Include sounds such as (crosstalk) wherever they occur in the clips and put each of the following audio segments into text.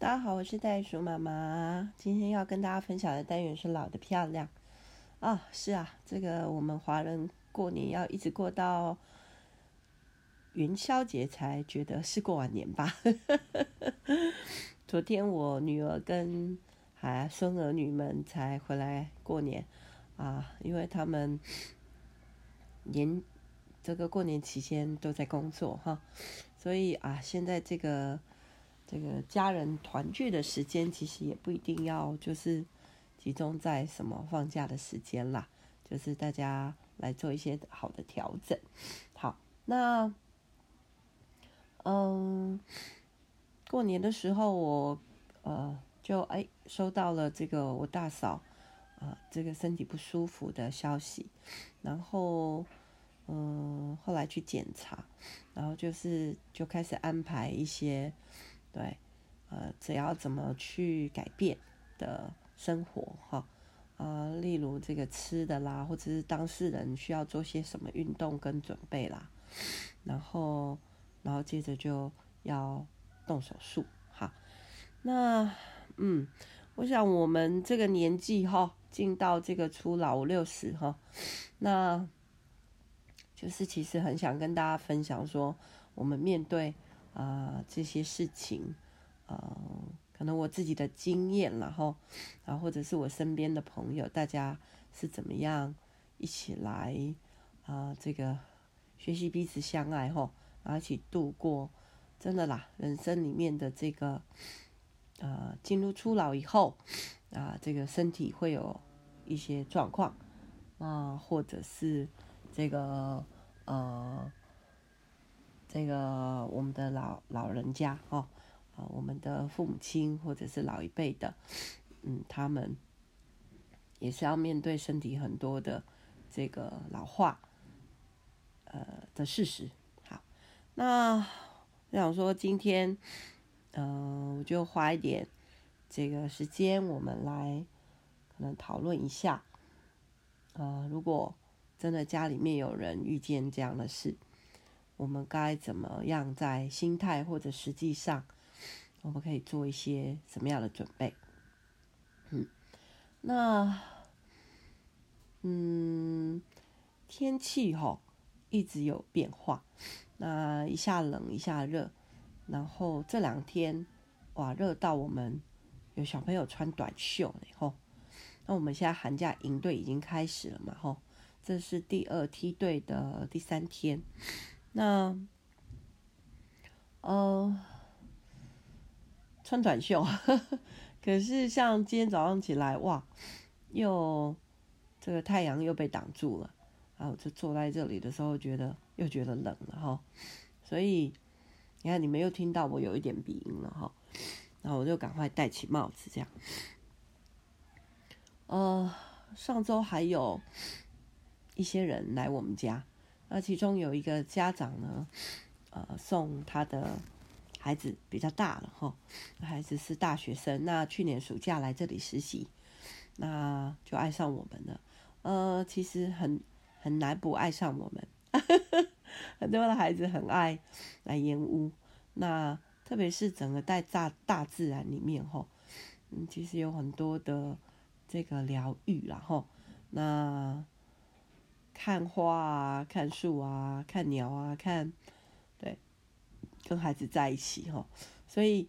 大家好，我是袋鼠妈妈。今天要跟大家分享的单元是老的漂亮啊，是啊，这个我们华人过年要一直过到元宵节才觉得是过完年吧。(laughs) 昨天我女儿跟还孙儿女们才回来过年啊，因为他们年这个过年期间都在工作哈，所以啊，现在这个。这个家人团聚的时间，其实也不一定要就是集中在什么放假的时间啦，就是大家来做一些好的调整。好，那嗯，过年的时候我呃就哎收到了这个我大嫂啊、这个身体不舒服的消息，然后嗯后来去检查，然后就是就开始安排一些。对，呃，只要怎么去改变的生活哈，呃，例如这个吃的啦，或者是当事人需要做些什么运动跟准备啦，然后，然后接着就要动手术哈。那，嗯，我想我们这个年纪哈，进到这个初老五六十哈，那就是其实很想跟大家分享说，我们面对。啊、呃，这些事情，呃，可能我自己的经验，然后，然后或者是我身边的朋友，大家是怎么样一起来啊、呃，这个学习彼此相爱吼，然后一起度过，真的啦，人生里面的这个，呃，进入初老以后，啊、呃，这个身体会有一些状况，啊、或者是这个，呃。这个我们的老老人家哦，啊，我们的父母亲或者是老一辈的，嗯，他们也是要面对身体很多的这个老化，呃的事实。好，那我想说今天，嗯、我就花一点这个时间，我们来可能讨论一下，呃，如果真的家里面有人遇见这样的事。我们该怎么样在心态或者实际上，我们可以做一些什么样的准备？嗯，那，嗯，天气吼一直有变化，那一下冷一下热，然后这两天哇热到我们有小朋友穿短袖了吼。那我们现在寒假营队已经开始了嘛吼，这是第二梯队的第三天。那，呃，穿短袖，呵呵，可是像今天早上起来，哇，又这个太阳又被挡住了，然后就坐在这里的时候，觉得又觉得冷了哈，所以你看，你们又听到我有一点鼻音了哈，然后我就赶快戴起帽子，这样。呃，上周还有一些人来我们家。那其中有一个家长呢，呃，送他的孩子比较大了哈，孩子是大学生，那去年暑假来这里实习，那就爱上我们了。呃，其实很很难不爱上我们，(laughs) 很多的孩子很爱来盐屋，那特别是整个在大大自然里面哈，嗯，其实有很多的这个疗愈然后那。看花啊，看树啊，看鸟啊，看，对，跟孩子在一起哈，所以，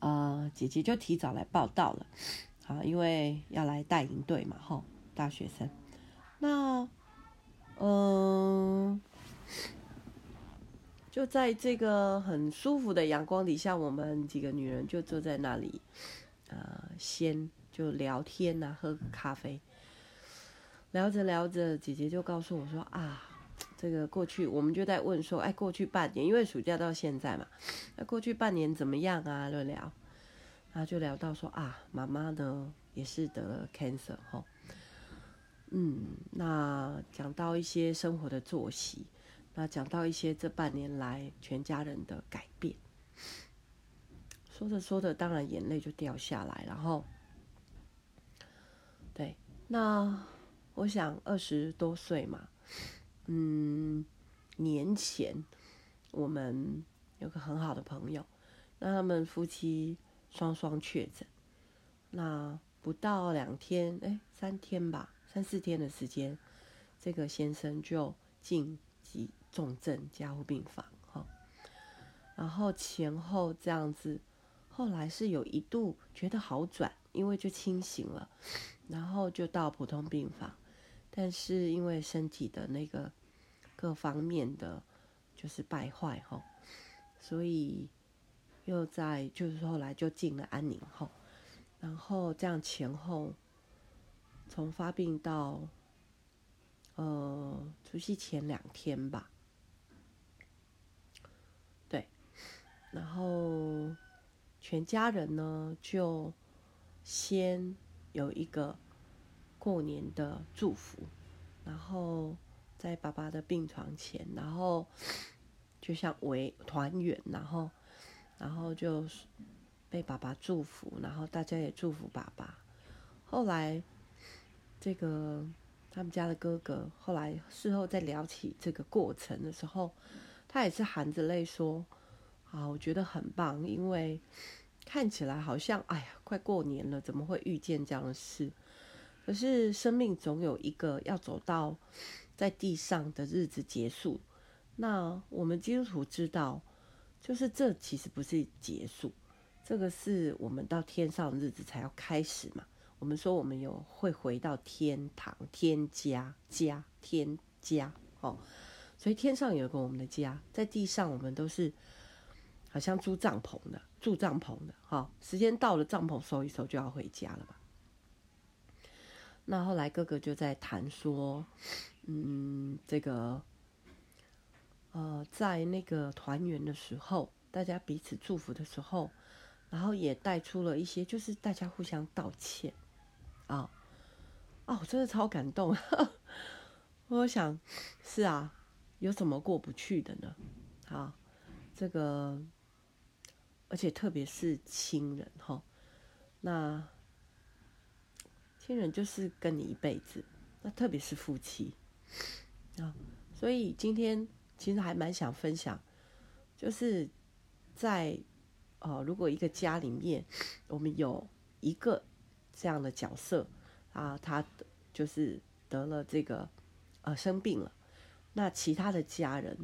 啊、姐姐就提早来报到了，啊，因为要来带营队嘛，哈，大学生，那，嗯、就在这个很舒服的阳光底下，我们几个女人就坐在那里，呃，先就聊天呐、啊，喝咖啡。聊着聊着，姐姐就告诉我说：“啊，这个过去我们就在问说，哎，过去半年，因为暑假到现在嘛，那过去半年怎么样啊？就聊，然后就聊到说啊，妈妈呢也是得了 cancer 哈，嗯，那讲到一些生活的作息，那讲到一些这半年来全家人的改变，说着说着，当然眼泪就掉下来，然后，对，那。”我想二十多岁嘛，嗯，年前我们有个很好的朋友，那他们夫妻双双确诊，那不到两天，哎，三天吧，三四天的时间，这个先生就进急重症加护病房，哈，然后前后这样子，后来是有一度觉得好转，因为就清醒了，然后就到普通病房，但是因为身体的那个各方面的就是败坏，哈，所以又在就是后来就进了安宁后。然后这样前后，从发病到，呃，除夕前两天吧，对，然后全家人呢就先有一个过年的祝福，然后在爸爸的病床前，然后就像围团圆，然后，然后就。被爸爸祝福，然后大家也祝福爸爸。后来，这个他们家的哥哥后来事后再聊起这个过程的时候，他也是含着泪说：“啊，我觉得很棒，因为看起来好像哎呀，快过年了，怎么会遇见这样的事？可是生命总有一个要走到在地上的日子结束。那我们基督徒知道，就是这其实不是结束。”这个是我们到天上的日子才要开始嘛？我们说我们有会回到天堂、天家、家、天家，哦，所以天上有个我们的家，在地上我们都是好像租帐篷的，住帐篷的，哈、哦，时间到了，帐篷收一收就要回家了吧？那后来哥哥就在谈说，嗯，这个，呃，在那个团圆的时候，大家彼此祝福的时候。然后也带出了一些，就是大家互相道歉，啊，哦，我真的超感动。(laughs) 我想，是啊，有什么过不去的呢？啊，这个，而且特别是亲人哈，那亲人就是跟你一辈子，那特别是夫妻啊，所以今天其实还蛮想分享，就是在。哦，如果一个家里面，我们有一个这样的角色啊，他就是得了这个呃生病了，那其他的家人，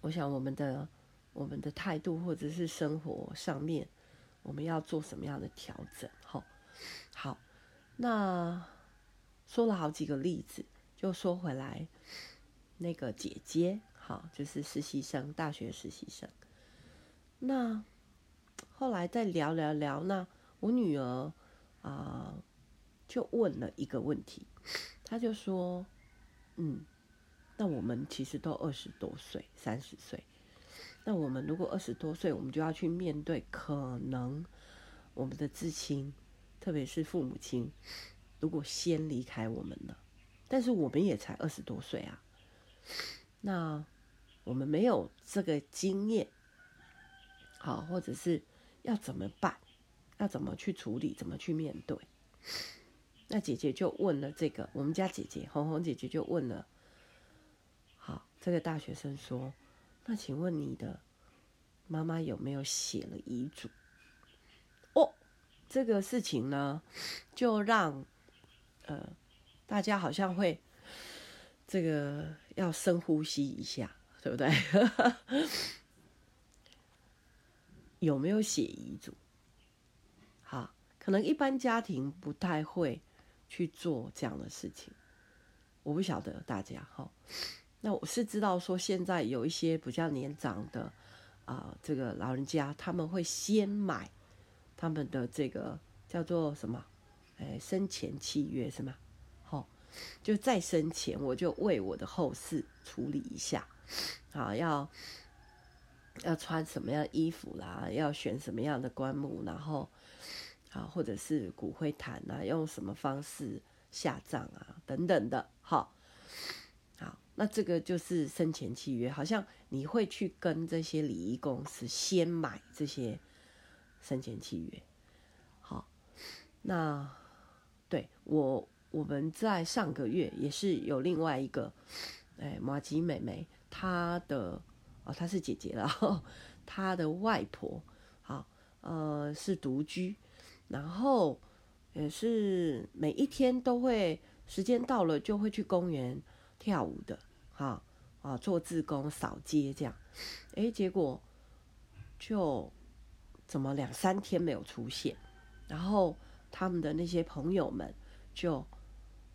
我想我们的我们的态度或者是生活上面，我们要做什么样的调整？好，那说了好几个例子，就说回来，那个姐姐，好，就是实习生，大学实习生。那后来再聊聊聊，那我女儿啊、就问了一个问题，她就说：“嗯，那我们其实都二十多岁、三十岁，那我们如果二十多岁，我们就要去面对可能我们的至亲，特别是父母亲，如果先离开我们了，但是我们也才二十多岁啊，那我们没有这个经验。”好，或者是要怎么办？要怎么去处理？怎么去面对？那姐姐就问了这个，我们家姐姐红红姐姐就问了。好，这个大学生说：“那请问你的妈妈有没有写了遗嘱？”这个事情呢，就让呃大家好像会这个要深呼吸一下，对不对？(laughs) 有没有写遗嘱？好，可能一般家庭不太会去做这样的事情。我不晓得大家哈。那我是知道说，现在有一些比较年长的啊、呃，这个老人家他们会先买他们的这个叫做什么？哎，生前契约是吗？好，就在生前我就为我的后事处理一下，好，要。要穿什么样的衣服啦？要选什么样的棺木？然后，啊，或者是骨灰坛啊，用什么方式下葬啊？等等的，好，好，那这个就是生前契约，好像你会去跟这些礼仪公司先买这些生前契约，好，那对我我们在上个月也是有另外一个，哎，马吉妹妹她的。哦，她是姐姐了，她的外婆，好，呃，是独居，然后也是每一天都会时间到了就会去公园跳舞的，哈，啊，做自工扫街这样，哎，结果就怎么两三天没有出现，然后他们的那些朋友们就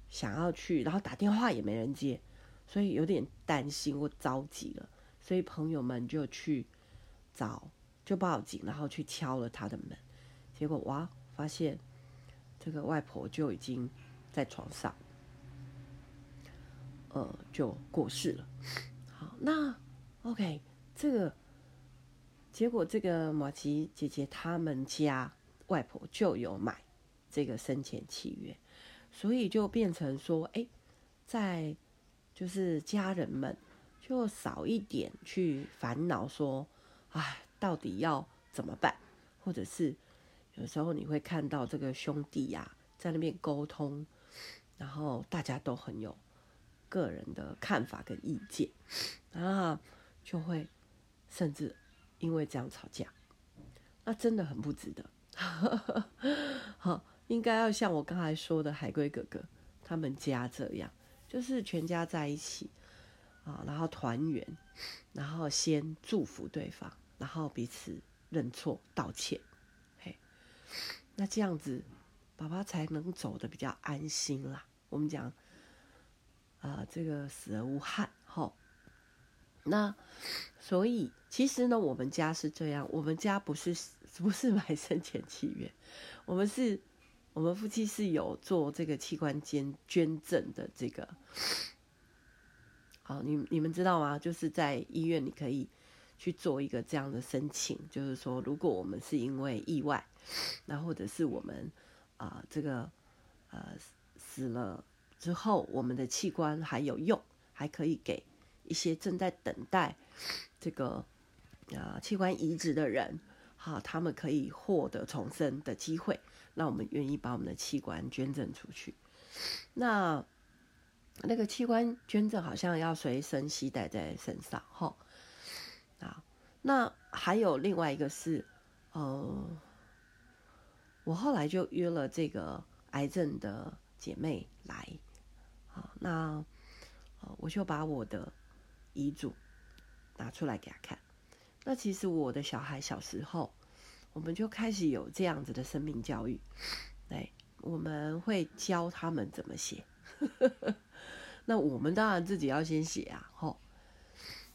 想要去，然后打电话也没人接，所以有点担心或着急了。所以朋友们就去找，就报警，然后去敲了他的门，结果哇，发现这个外婆就已经在床上，呃，就过世了。好，那 OK，这个结果，这个玛琪姐姐他们家外婆就有买这个生前契约，所以就变成说，哎，在就是家人们。就少一点去烦恼说，哎，到底要怎么办？或者是有时候你会看到这个兄弟呀、在那边沟通，然后大家都很有个人的看法跟意见，啊，就会甚至因为这样吵架，那真的很不值得。(laughs) 好，应该要像我刚才说的海龟哥哥他们家这样，就是全家在一起。啊，然后团圆，然后先祝福对方，然后彼此认错道歉，嘿，那这样子，爸爸才能走得比较安心啦。我们讲，啊、呃，这个死而无憾，吼。那所以其实呢，我们家是这样，我们家不是不是买生前契约，我们是，我们夫妻是有做这个器官捐捐赠的这个。好，你你们知道吗？就是在医院，你可以去做一个这样的申请，就是说，如果我们是因为意外，那或者是我们啊、这个呃死了之后，我们的器官还有用，还可以给一些正在等待这个啊、器官移植的人，好，他们可以获得重生的机会，那我们愿意把我们的器官捐赠出去，那。那个器官捐赠好像要随身携带在身上，哈，啊，那还有另外一个是，呃，我后来就约了这个癌症的姐妹来，啊，那我就把我的遗嘱拿出来给他看。那其实我的小孩小时候，我们就开始有这样子的生命教育，哎，我们会教他们怎么写。(laughs) 那我们当然自己要先写啊，吼。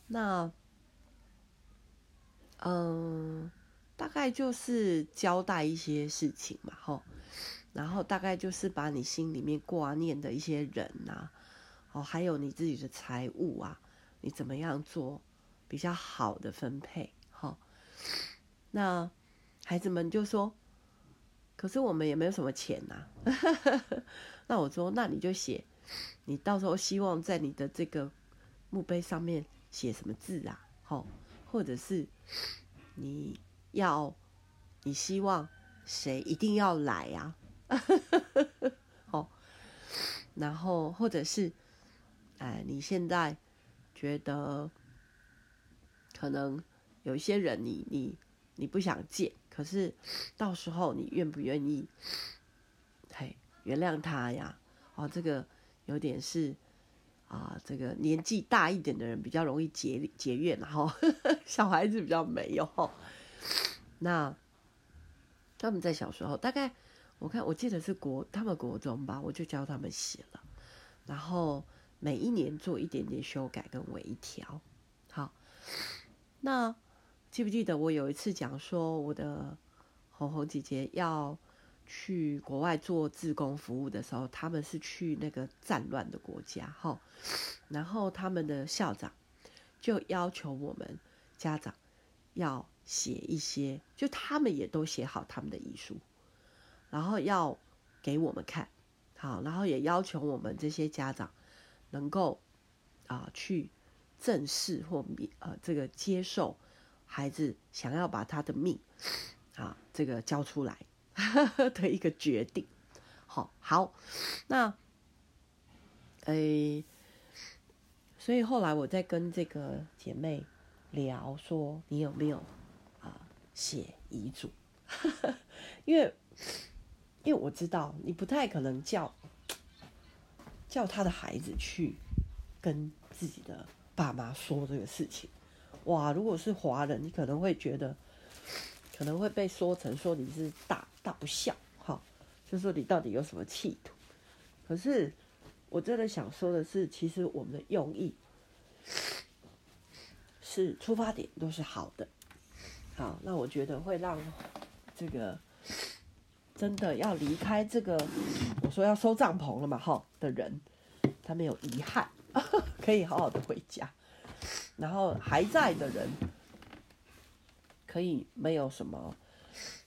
那，嗯，大概就是交代一些事情嘛，吼。然后大概就是把你心里面挂念的一些人呐，哦，还有你自己的财务啊，你怎么样做比较好的分配，吼。那孩子们就说，可是我们也没有什么钱呐。(laughs) 那我说，那你就写。你到时候希望在你的这个墓碑上面写什么字啊？好，或者是你要你希望谁一定要来啊？(laughs) 好，然后或者是哎，你现在觉得可能有一些人你你你不想见，可是到时候你愿不愿意嘿原谅他呀？哦，这个。有点是啊，这个年纪大一点的人比较容易结结怨，然后 (laughs) 小孩子比较没有。那他们在小时候，大概我看我记得是国他们国中吧，我就教他们写了，然后每一年做一点点修改跟微调。好，那记不记得我有一次讲说我的红红姐姐要。去国外做志工服务的时候，他们是去那个战乱的国家，哈，然后他们的校长就要求我们家长要写一些，就他们也都写好他们的遗书，然后要给我们看，好，然后也要求我们这些家长能够啊去正视或呃这个接受孩子想要把他的命啊这个交出来。(laughs) 的一个决定，好，好，那，哎、所以后来我在跟这个姐妹聊说，你有没有啊写遗嘱，(laughs) 因为因为我知道你不太可能叫叫他的孩子去跟自己的爸妈说这个事情。哇，如果是华人，你可能会觉得可能会被说成说你是大大不孝，哈，就说你到底有什么企图。可是我真的想说的是，其实我们的用意是出发点都是好的。好，那我觉得会让这个真的要离开这个我说要收帐篷了嘛，哈的人，他没有遗憾，(laughs) 可以好好的回家。然后还在的人，可以没有什么，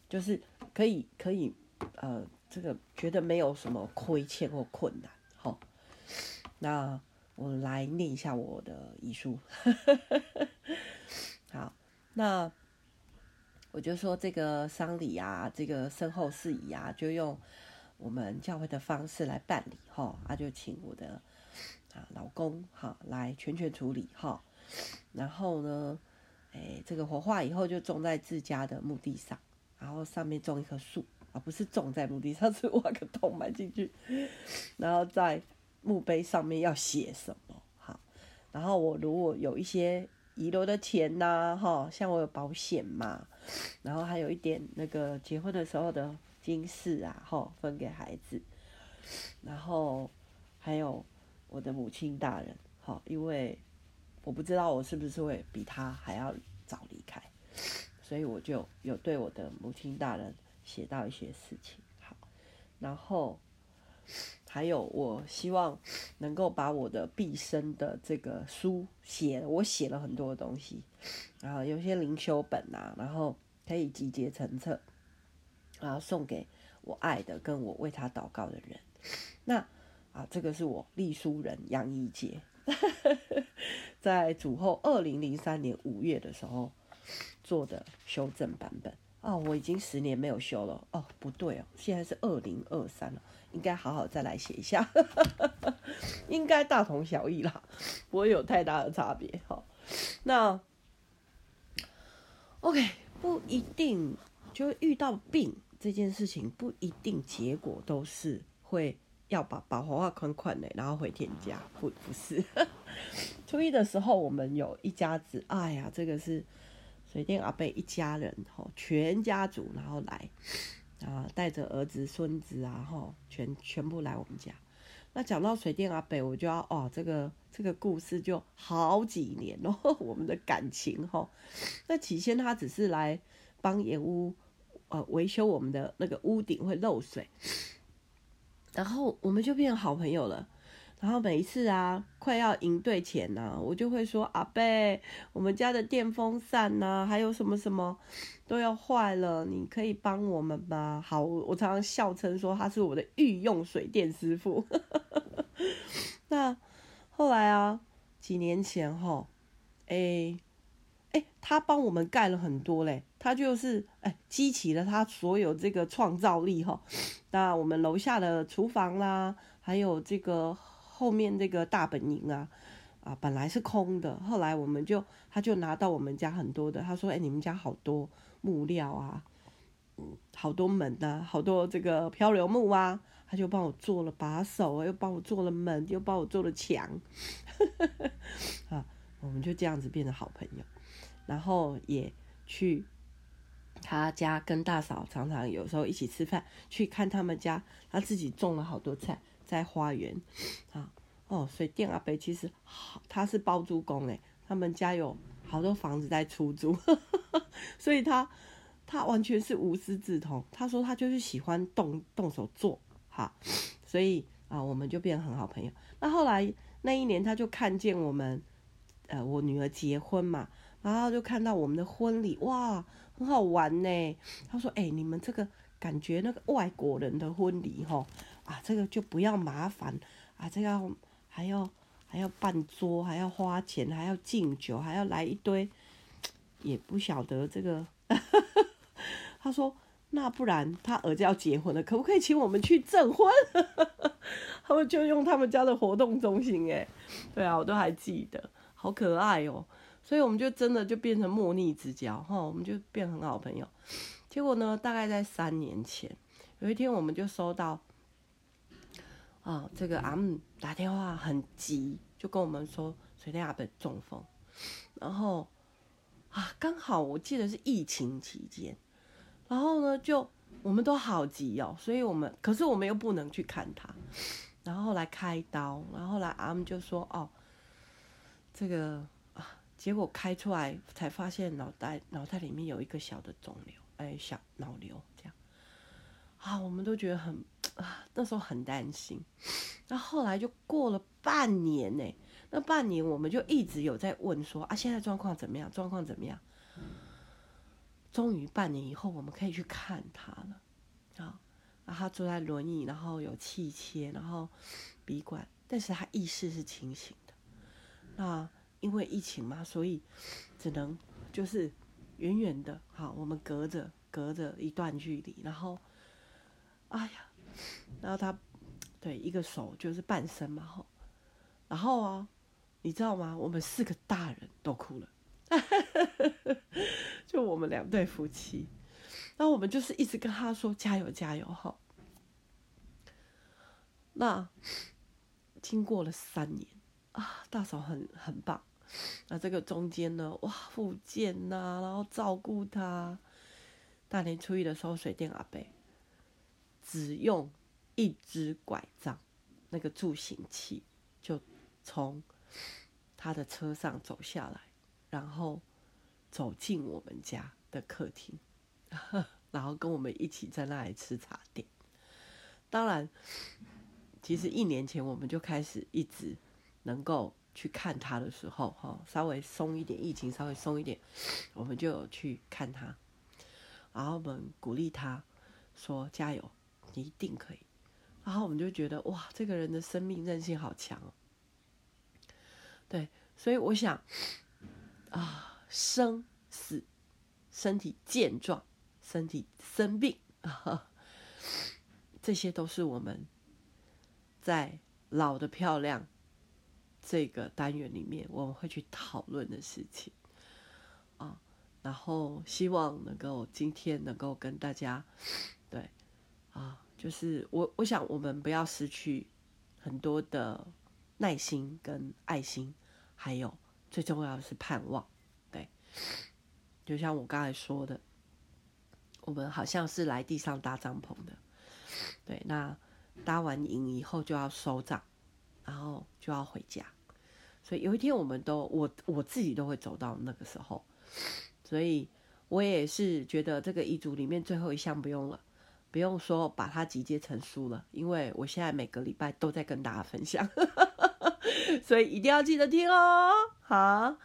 就是可以可以呃，这个觉得没有什么亏欠或困难。好，那我来念一下我的遗书。(laughs) 好，那我就说这个丧礼啊，这个身后事宜啊，就用我们教会的方式来办理。哈，那就请我的啊老公哈来全权处理。哈。然后呢，哎，这个火化以后就种在自家的墓地上，然后上面种一棵树啊，不是种在墓地上，(laughs) 是挖个洞埋进去，然后在墓碑上面要写什么？好，然后我如果有一些遗留的钱呐，哈，像我有保险嘛，然后还有一点那个结婚的时候的金饰啊，哈，分给孩子，然后还有我的母亲大人，好，因为。我不知道我是不是会比他还要早离开，所以我就有对我的母亲大人写到一些事情。好，然后还有我希望能够把我的毕生的这个书写，我写了很多东西，然后有些灵修本啊，然后可以集结成册，然后送给我爱的跟我为他祷告的人。那啊，这个是我隶书人杨一杰。在主后二零零三年五月的时候做的修正版本哦，我已经十年没有修了哦，不对哦，现在是二零二三了，应该好好再来写一下，(laughs) 应该大同小异啦，不会有太大的差别哈。那 OK，不一定就遇到病这件事情，不一定结果都是会。要把把火化款款的，然后回天家，不不是。(laughs) 初一的时候，我们有一家子，哎呀，这个是水电阿伯一家人，吼，全家族，然后来，啊，带着儿子、孙子啊，吼，全全部来我们家。那讲到水电阿伯，我就要哦，这个这个故事就好几年哦，(laughs) 我们的感情吼。那起先他只是来帮盐屋，呃，维修我们的那个屋顶会漏水。然后我们就变成好朋友了，然后每一次啊，快要赢队前呢、我就会说阿伯，我们家的电风扇呐、啊，还有什么什么都要坏了，你可以帮我们吗？好，我常常笑称说他是我的御用水电师傅。(laughs) 那后来啊，几年前哈，哎。哎，他帮我们盖了很多嘞，他就是哎，激起了他所有这个创造力哈。那我们楼下的厨房啦，还有这个后面这个大本营啊，啊，本来是空的，后来我们就他就拿到我们家很多的，他说：“哎，你们家好多木料啊，嗯，好多门呐，好多这个漂流木啊。”他就帮我做了把手，又帮我做了门，又帮我做了墙，(laughs) 啊，我们就这样子变成好朋友。然后也去他家跟大嫂常常有时候一起吃饭，去看他们家，他自己种了好多菜在花园，啊哦，所以电阿伯其实好，他是包租公诶，他们家有好多房子在出租，呵 (laughs) 呵所以他他完全是无师自通，他说他就是喜欢动动手做，哈，所以啊我们就变成很好朋友。那后来那一年他就看见我们，呃，我女儿结婚嘛。然后就看到我们的婚礼，哇，很好玩呢。他说：“哎、你们这个感觉那个外国人的婚礼，吼，啊，这个就不要麻烦啊，这个还要还要办桌，还要花钱，还要敬酒，还要来一堆，也不晓得这个。(laughs) ”他说：“那不然他儿子要结婚了，可不可以请我们去证婚？” (laughs) 他们就用他们家的活动中心，哎，对啊，我都还记得，好可爱哦。所以我们就真的就变成莫逆之交哈，我们就变很好朋友。结果呢，大概在三年前，有一天我们就收到，啊，这个阿姆打电话很急，就跟我们说水电阿伯中风，然后啊，刚好我记得是疫情期间，然后呢，就我们都好急哦，所以我们可是我们又不能去看他，然后来开刀，然后来阿姆就说哦，这个啊，结果开出来才发现脑袋脑袋里面有一个小的肿瘤，哎，小脑瘤这样，啊，我们都觉得很。啊，那时候很担心，那后来就过了半年呢。那半年我们就一直有在问说啊，现在状况怎么样？状况怎么样？终于半年以后，我们可以去看他了。啊，他坐在轮椅，然后有气切，然后鼻管，但是他意识是清醒的。那因为疫情嘛，所以只能就是远远的，好，我们隔着隔着一段距离，然后，哎呀。然后他，对，一个手就是半身嘛，吼，然后啊，你知道吗？我们四个大人都哭了，(laughs) 就我们两对夫妻，然后我们就是一直跟他说加油加油，哈。那经过了三年啊，大嫂很很棒，那这个中间呢，哇，复健呐，然后照顾他，大年初一的时候，水电阿伯。只用一只拐杖，那个助行器，就从他的车上走下来，然后走进我们家的客厅，(laughs) 然后跟我们一起在那里吃茶点。当然，其实一年前我们就开始一直能够去看他的时候，哈，稍微松一点，疫情稍微松一点，我们就有去看他，然后我们鼓励他说：“加油。”你一定可以，然后我们就觉得哇，这个人的生命韧性好强哦。对，所以我想啊，生死、身体健壮、身体生病，(laughs) 这些都是我们在老的漂亮这个单元里面我们会去讨论的事情啊。然后希望能够今天能够跟大家啊。就是我，我想我们不要失去很多的耐心跟爱心，还有最重要的是盼望。对，就像我刚才说的，我们好像是来地上搭帐篷的，对，那搭完营以后就要收帐，然后就要回家，所以有一天我们都，我我自己都会走到那个时候，所以我也是觉得这个遗嘱里面最后一项不用了。不用说把它集结成书了，因为我现在每个礼拜都在跟大家分享，(laughs) 所以一定要记得听哦。好，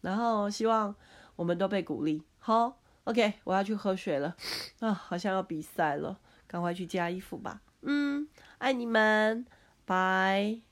然后希望我们都被鼓励。好，OK，我要去喝水了啊，好像要比赛了，赶快去加衣服吧。嗯，爱你们，拜。